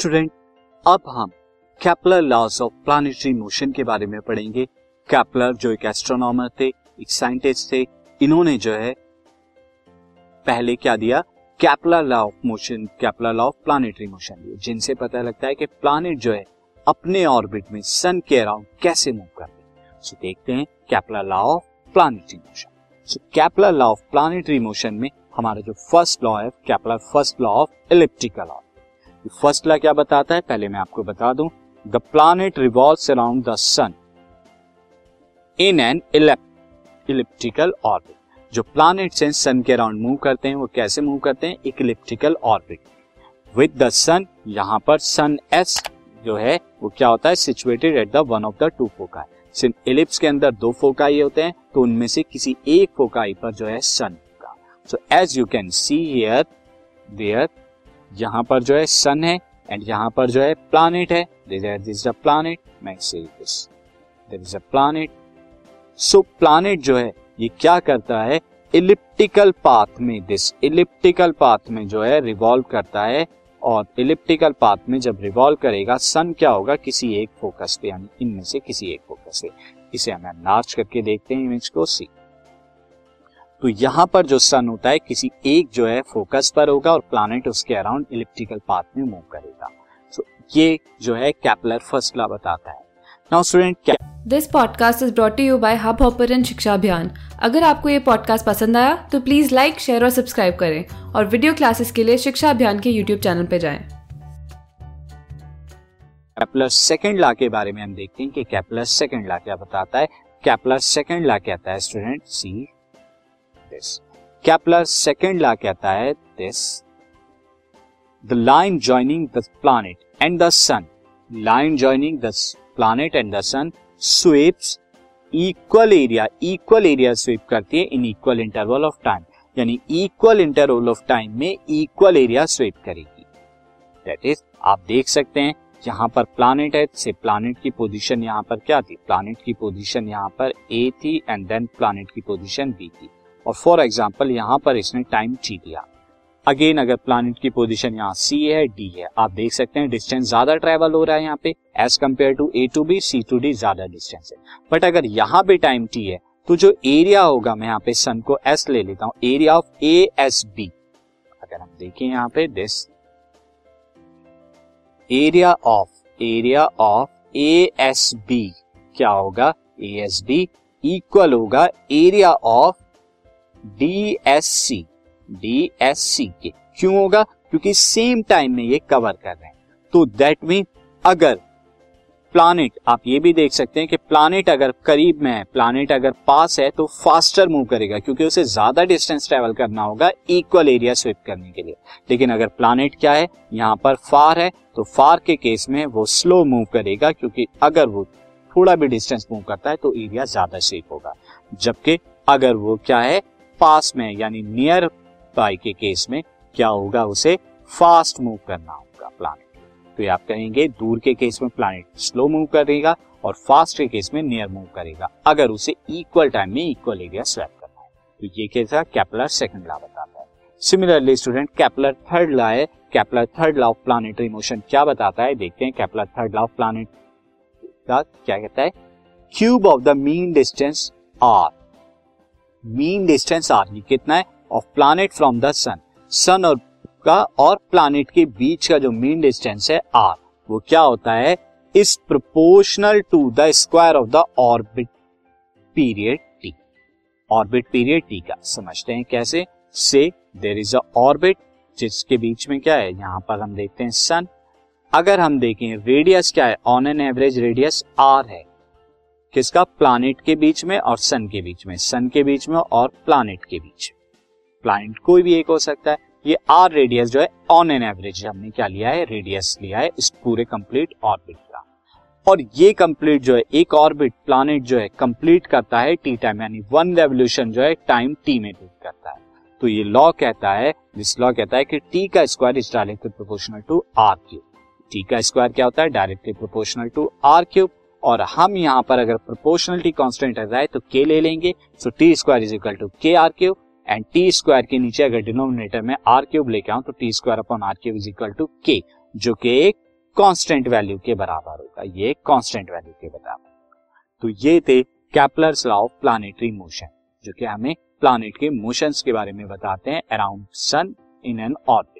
Student अब हम Kepler laws of planetary motion के बारे में पढ़ेंगे। कैपलर जो एक एस्ट्रोनॉमर थे, एक साइंटिस्ट थे, इन्होंने जो है, पहले क्या दिया? Kepler law of motion Kepler law of planetary motion दिया, जिनसे पता लगता है कि प्लानिट जो है, अपने ऑर्बिट में सन के अराउंड कैसे मूव करते हैं। सो देखते हैं Kepler law of planetary motion so Kepler law of planetary motion में हमारा जो फ़र्स्ट लॉ है Kepler first law of elliptical law first law क्या बताता है? पहले मैं आपको बता दूँ। The planet revolve around the sun in an elliptical orbit जो प्लानिट हैं सन के अराउंड मूव करते हैं, वो कैसे मूव करते हैं? एक elliptical orbit with the sun यहाँ पर सन एस जो है, वो क्या होता है? Situated at the one of the two foci since ellipse के अंदर दो फोकाई होते हैं तो उनमें से किसी एक फोकाई पर जो है सन का so as you can see here there यहाँ पर जो है सन है एंड यहाँ पर जो है प्लानिट है. इज़ अ प्लानिट मैं से is a planet so planet जो है, ये क्या करता है? इलिप्टिकल पाथ में दिस इलिप्टिकल पाथ में जो है रिवॉल्व करता है. और इलिप्टिकल पाथ में जब रिवॉल्व करेगा सन क्या होगा? किसी एक फोकस पे, यानी इनमें से किसी एक फोकस पे. इसे हमें नार्च करके देखते हैं इमेज को सी तो यहाँ पर जो सन होता है किसी एक जो है फोकस पर होगा और प्लानिट उसके अराउंड इलिप्टिकल पाथ में मूव करेगा। सो so, ये जो है कैपलर फ़र्स्ट लॉ बताता है। Now student this podcast is brought you by Hubhopper Shiksha Abhiyan अगर आपको ये पॉडकास्ट पसंद आया तो प्लीज़ लाइक शेयर और सब्सक्राइब करें और वीडियो क्लासेस के लिए शिक्षा अभियान के यूट्यूब चैनल पर जाएँ। कैपलर सेकंड लॉ के बारे में हम देखते हैं कि कैपलर सेकंड लॉ क्या बताता है। कैपलर सेकंड लॉ कहता है student see this Kepler second law कहता है? This the line joining the planet and the sun line joining the planet and the sun sweeps equal area equal area sweep करती है in equal interval of time यानी equal interval of time में equal area sweep करेगी. That is आप देख सकते हैं यहाँ पर प्लानिट है, से प्लानिट की पोजीशन यहाँ पर क्या थी? प्लानिट की पोजीशन यहाँ पर ए थी एंड देन प्लानिट की पोजीशन बी थी. और फॉर एग्ज़ाम्पल यहाँ पर इसने टाइम टी दिया। अगेन अगर प्लानिट की पोजीशन यहाँ सी है डी है, आप देख सकते हैं डिस्टेंस ज़्यादा ट्रेवल हो रहा है यहाँ पे as compare to A to B C to D ज़्यादा डिस्टेंस है। बट अगर यहाँ पे टाइम टी है तो जो एरिया होगा, मैं यहाँ पे सन को एस ले लेता हूँ area of A S B अगर हम देखें यहाँ पे this area of area of A S B क्या होगा? ए एस बी इक्वल होगा area of D S C D S C के। क्यों होगा? क्योंकि सेम टाइम में ये कवर कर रहे हैं। तो दैट मीन अगर प्लानिट आप ये भी देख सकते हैं कि प्लानिट अगर करीब में है प्लानिट अगर पास है तो फास्टर मूव करेगा, क्योंकि उसे ज़्यादा डिस्टेंस ट्रेवल करना होगा इक्वल एरिया स्विप करने के लिए। लेकिन अगर प्लानिट क्या है, यहाँ पर फार है तो फार के केस में वो स्लो मूव करेगा, क्योंकि अगर वो थोड़ा भी डिस्टेंस मूव करता है तो एरिया ज़्यादा स्वीप होगा। जबकि अगर वो क्या है पास में, यानी नियर बाई के केस में, क्या होगा उसे? फास्ट मूव करना होगा प्लानिट तो आप कहेंगे, दूर के केस में प्लानिट स्लो मूव करेगा और फास्ट के केस में नियर मूव करेगा. अगर उसे इक्वल टाइम में इक्वल एरिया स्वैप करना है. तो ये कैसा कैपलर सेकंड लॉ बताता है. Similarly student Kepler third law है. Kepler third law of planetary motion क्या बताता है? देखते हैं Kepler third law of planet क्या कहता है? Cube of the mean distance R mean distance R ये कितना है? Of planet from the sun sun और का और प्लानिट के बीच का जो मीन डिस्टेंस है आर वो क्या होता है? Is proportional to the square of the orbit period T orbit period T का. समझते हैं कैसे? से देर इज़ अ ऑर्बिट जिसके बीच में क्या है? यहाँ पर हम देखते हैं सन अगर हम देखें रेडियस क्या है? On an average radius R है. किसका? प्लानिट के बीच में और सन के बीच में। सन के बीच में और प्लानिट के बीच। प्लानिट कोई भी एक हो सकता है। ये आर रेडियस जो है ऑन एन एवरेज हमने क्या लिया है? रेडियस लिया है इस पूरे कंप्लीट ऑर्बिट का। और ये कंप्लीट जो है, एक ऑर्बिट प्लानिट जो है कंप्लीट करता है टी टाइम यानी वन रेवल्यूशन जो है टाइम टी में करता है। तो ये लॉ कहता है जिस लॉ कहता है कि टी का square is directly proportional to R cube T का स्क्वायर क्या होता है? Directly proportional to R cube और हम यहाँ पर अगर प्रोपोर्शनलिटी कांस्टेंट आ जाए तो के ले लेंगे so T square is equal to K R cube and T square के नीचे अगर डिनोमिनेटर में आर क्यूब लेके आऊँ तो T square upon R cube is equal to K जो कि एक कांस्टेंट वैल्यू के बराबर होगा, ये कांस्टेंट वैल्यू के बराबर तो ये थे Kepler's law of planetary motion जो कि हमें प्लानिट के मोशंस के बारे में बताते हैं around sun in an orbit